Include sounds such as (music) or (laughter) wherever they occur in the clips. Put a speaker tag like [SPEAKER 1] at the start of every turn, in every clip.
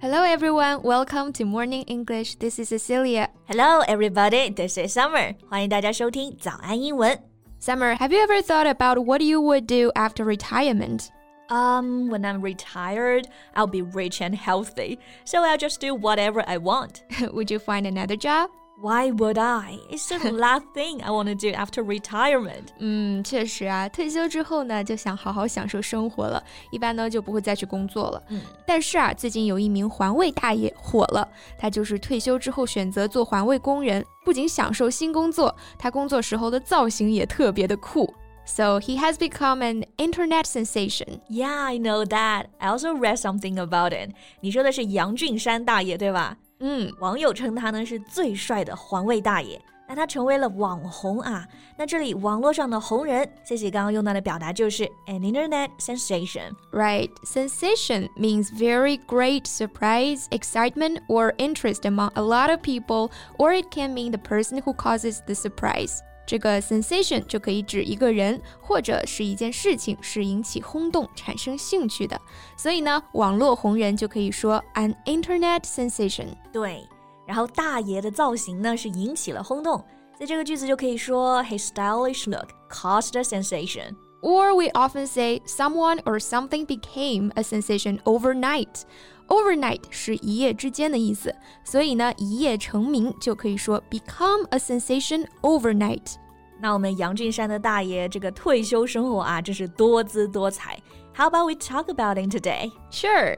[SPEAKER 1] Hello everyone, welcome to Morning English. This is Cecilia.
[SPEAKER 2] Hello everybody, this is Summer. 欢迎大家收听早安英文。
[SPEAKER 1] Summer, have you ever thought about what you would do after retirement?
[SPEAKER 2] Um, when I'm retired, I'll be rich and healthy, so I'll just do whatever I want. (laughs)
[SPEAKER 1] would you find another job?
[SPEAKER 2] Why would I? It's the last thing I want to do after retirement.
[SPEAKER 1] 嗯，确实啊，退休之后呢，就想好好享受生活了，一般呢就不会再去工作了。
[SPEAKER 2] 嗯，
[SPEAKER 1] 但是啊，最近有一名环卫大爷火了，他就是退休之后选择做环卫工人，不仅享受新工作，他工作时候的造型也特别的酷。So he has become an internet sensation.
[SPEAKER 2] Yeah, I know that. I also read something about it. 你说的是杨俊山大爷对吧？
[SPEAKER 1] 嗯，
[SPEAKER 2] 网友称他呢是最帅的环卫大爷。那他成为了网红啊。那这里网络上的红人，Cici 刚刚用到的表达就是 an internet sensation。
[SPEAKER 1] Right. Sensation means very great surprise, excitement, or interest among a lot of people, or it can mean the person who causes the surprise. 这个 sensation 就可以指一个人或者是一件事情是引起轰动、产生兴趣的。所以呢，网络红人就可以说 an internet sensation。
[SPEAKER 2] 对，然后大爷的造型呢是引起了轰动，在这个句子就可以说 his stylish look caused a sensation。
[SPEAKER 1] Or we often say someone or something became a sensation overnight. Overnight 是一夜之间的意思，所以呢，一夜成名就可以说 become a sensation overnight。
[SPEAKER 2] 那我们杨俊山的大爷这个退休生活啊，真是多姿多彩。How about we talk about it today?
[SPEAKER 1] Sure.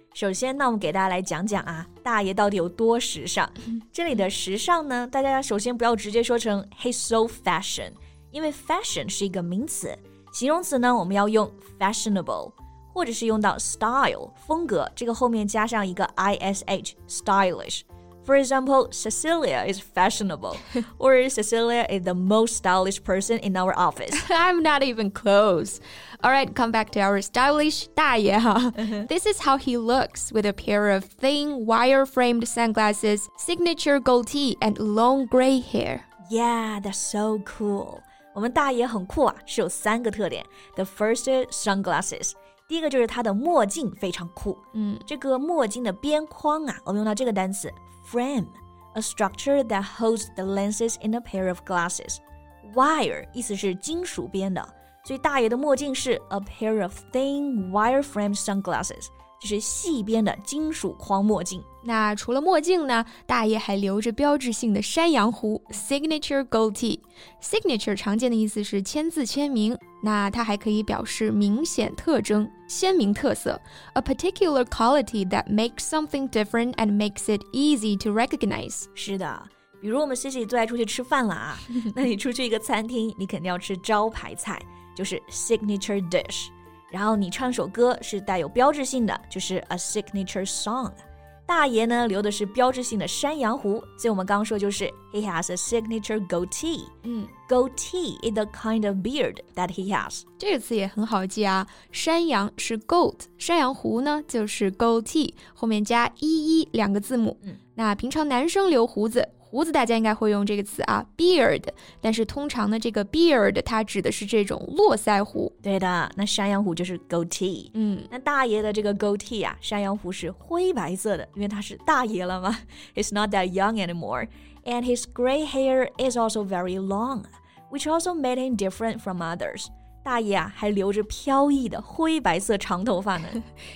[SPEAKER 2] 首先那，我们给大家来讲讲啊，大爷到底有多时尚。这里的时尚呢，大家首先不要直接说成 he so fashion，因为 fashion 是一个名词，形容词呢我们要用 fashionable，或者是用到 style 风格，这个后面加上一个 ish stylish。For example, Cecilia is fashionable, (laughs) or Cecilia is the most stylish person in our office. (laughs)
[SPEAKER 1] I'm not even close. All right, come back to our stylish 大爷哈. (laughs) This is how he looks with a pair of thin, wire-framed sunglasses, signature goatee, and long gray hair.
[SPEAKER 2] Yeah, that's so cool. 我们大爷很酷啊，是有三个特点。The first is sunglasses. 第一个就是他的墨镜非常酷。
[SPEAKER 1] 嗯，
[SPEAKER 2] 这个墨镜的边框啊，我们用到这个单词 frame，a structure that holds the lenses in a pair of glasses. Wire 意思是金属边的，所以大爷的墨镜是 a pair of thin wire-framed sunglasses， 就是细边的金属框墨镜。
[SPEAKER 1] 那除了墨镜呢，大爷还留着标志性的山羊胡 （signature goatee）。signature 常见的意思是签字签名，那它还可以表示明显特征、鲜明特色，a particular quality that makes something different and makes it easy to recognize。
[SPEAKER 2] 是的，比如我们 Cici 最爱出去吃饭了啊，那你出去一个餐厅，你肯定要吃招牌菜，就是 signature dish。然后你唱首歌是带有标志性的，就是 a signature song。大爷呢留的是标志性的山羊胡，所以我们刚刚说就是 he has a signature goatee。
[SPEAKER 1] 嗯
[SPEAKER 2] ，Goatee is the kind of beard that he has。
[SPEAKER 1] 这个词也很好记啊，山羊是 goat，山羊胡呢就是 goatee，后面加一一两个字母。
[SPEAKER 2] 嗯，
[SPEAKER 1] 那平常男生留胡子，胡子大家应该会用这个词啊，beard。但是通常呢，这个 beard 它指的是这种络腮胡。
[SPEAKER 2] 对的，那山羊胡就是 goatee。
[SPEAKER 1] 嗯，
[SPEAKER 2] 那大爷的这个 goatee 啊，山羊胡是灰白色的，因为他是大爷了嘛。He's not that young anymore, and his gray hair is also very long, which also made him different from others. 大爷啊，还留着飘逸的灰白色长头发呢。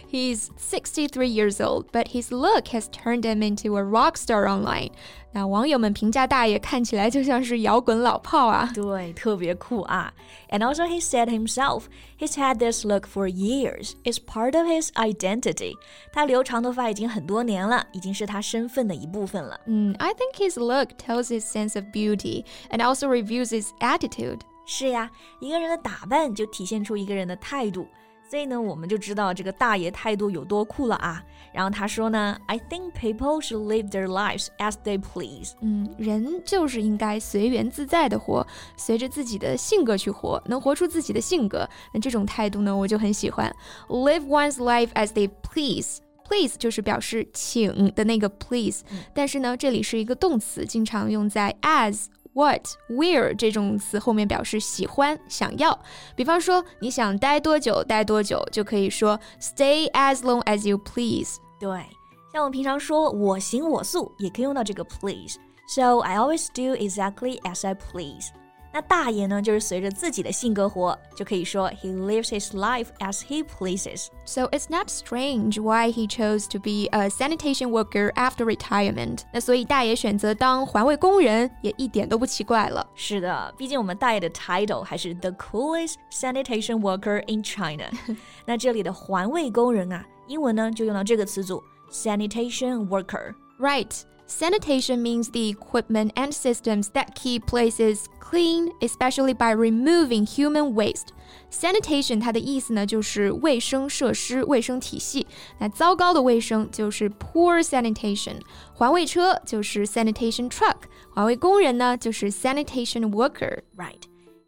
[SPEAKER 1] He's (laughs) 63 years old, but his look has turned him into a rock star online. 那网友们评价大爷看起来就像是摇滚老炮啊。
[SPEAKER 2] 对，特别酷啊。And also he said himself, he's had this look for years. It's part of his identity. 他留长头发已经很多年了，已经是他身份的一部分了。
[SPEAKER 1] 嗯，I think his look tells his sense of beauty and also reveals his attitude.
[SPEAKER 2] 是呀，一个人的打扮就体现出一个人的态度。所以呢，我们就知道这个大爷态度有多酷了啊。然后他说呢，I think people should live their lives as they please。
[SPEAKER 1] 嗯，人就是应该随缘自在的活，随着自己的性格去活，能活出自己的性格。那这种态度呢，我就很喜欢。Live one's life as they please。Please 就是表示请的那个 please，、嗯、但是呢，这里是一个动词，经常用在 as。What, where 这种词后面表示喜欢、想要。比方说，你想待多久，待多久，就可以说 Stay as long as you please。
[SPEAKER 2] 对，像我们平常说我行我素，也可以用到这个 please。So I always do exactly as I please。 那大爷呢，就是随着自己的性格活，就可以说 He lives his life as he pleases.
[SPEAKER 1] So it's not strange why he chose to be a sanitation worker after retirement. 那所以大爷选择当环卫工人也一点都不奇怪了。
[SPEAKER 2] 是的，毕竟我们大爷的 title 还是 the coolest sanitation worker in China. 那这里的环卫工人啊，英文呢就用到这个词组 (laughs) sanitation worker.
[SPEAKER 1] Right. Sanitation means the equipment and systems that keep places clean, especially by removing human waste. Sanitation 它的意思呢就是卫生设施、卫生体系。那糟糕的卫生就是 poor sanitation，环卫车就是 sanitation truck，环卫工人呢就是 sanitation worker。
[SPEAKER 2] Right.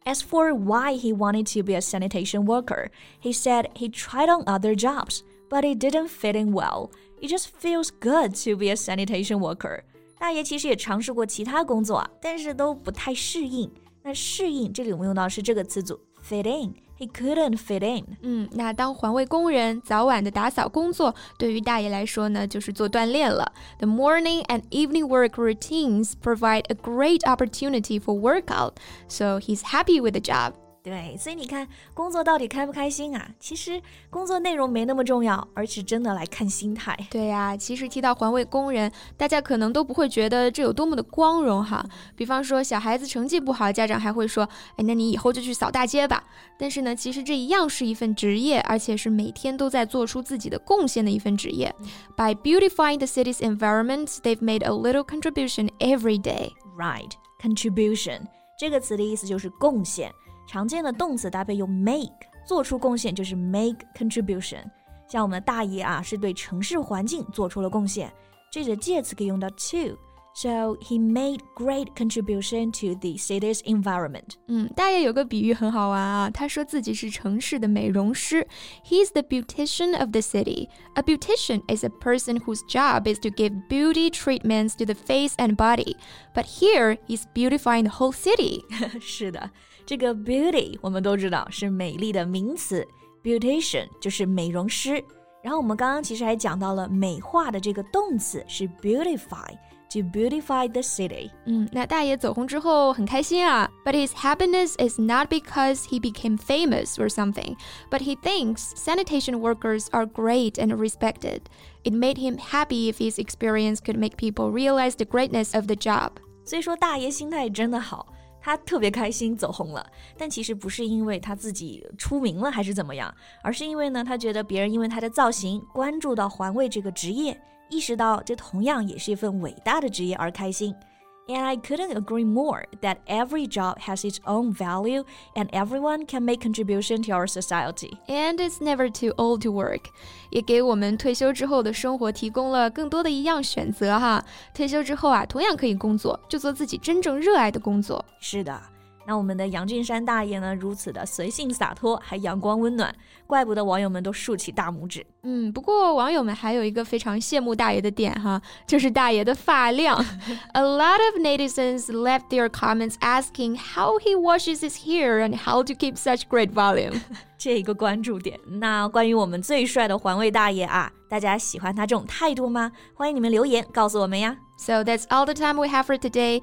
[SPEAKER 2] As for why he wanted to be a sanitation worker, he said he tried on other jobs, but it didn't fit in well. It just feels good to be a sanitation worker. 大爷其实也尝试过其他工作啊，但是都不太适应。那适应这里我们用到是这个词组 fit in。He couldn't fit in。
[SPEAKER 1] 嗯，那当环卫工人，早晚的打扫工作，对于大爷来说呢，就是做锻炼了。The morning and evening work routines provide a great opportunity for workout, so he's happy with the job.
[SPEAKER 2] 对，所以你看，工作到底开不开心啊？其实工作内容没那么重要，而是真的来看心态。
[SPEAKER 1] 对呀、啊，其实提到环卫工人，大家可能都不会觉得这有多么的光荣哈。比方说，小孩子成绩不好，家长还会说：“哎，那你以后就去扫大街吧。”但是呢，其实这一样是一份职业，而且是每天都在做出自己的贡献的一份职业。By beautifying the city's environment, they've made a little contribution every day.
[SPEAKER 2] Right, contribution 这个词的意思就是贡献。常见的动词搭配用 make，做出贡献就是 make contribution。像我们的大爷啊，是对城市环境做出了贡献，这里的介词可以用到 to。So he made great contribution to the city's environment.
[SPEAKER 1] 嗯，大爷有个比喻很好玩啊，他说自己是城市的美容师。He's the beautician of the city. A beautician is a person whose job is to give beauty treatments to the face and body. But here, he's beautifying the whole city. (laughs)
[SPEAKER 2] 是的， 这个 beauty 我们都知道是美丽的名词，beautician 就是美容师。然后我们刚刚其实还讲到了美化的这个动词是 beautify。To beautify the city，
[SPEAKER 1] 嗯，那大爷走红之后很开心啊。But his happiness is not because he became famous or something, but he thinks sanitation workers are great and respected. It made him happy if his experience could make people realize the greatness of the job.
[SPEAKER 2] 所以说大爷心态真的好， 他特别开心走红了。但其实不是因为他自己出名了还是怎么样，而是因为呢，他觉得别人因为他的造型关注到环卫这个职业。意识到这同样也是一份伟大的职业而开心。And I couldn't agree more that every job has its own value and everyone can make contribution to our society.
[SPEAKER 1] And it's never too old to work. 也给我们退休之后的生活提供了更多的一样选择哈。退休之后啊，同样可以工作，就做自己真正热爱的工作。
[SPEAKER 2] 是的。 那我们的杨俊山大爷呢，如此的随性洒脱，还阳光温暖，怪不得网友们都竖起大拇指。
[SPEAKER 1] 嗯，不过网友们还有一个非常羡慕大爷的点哈，就是大爷的发量。A (laughs) lot of netizens left their comments asking how he washes his hair and how to keep such great volume
[SPEAKER 2] 。这一个关注点。那关于我们最帅的环卫大爷啊，大家喜欢他这种态度吗？欢迎你们留言告诉我们呀。
[SPEAKER 1] So (laughs) that's all the time we have for today.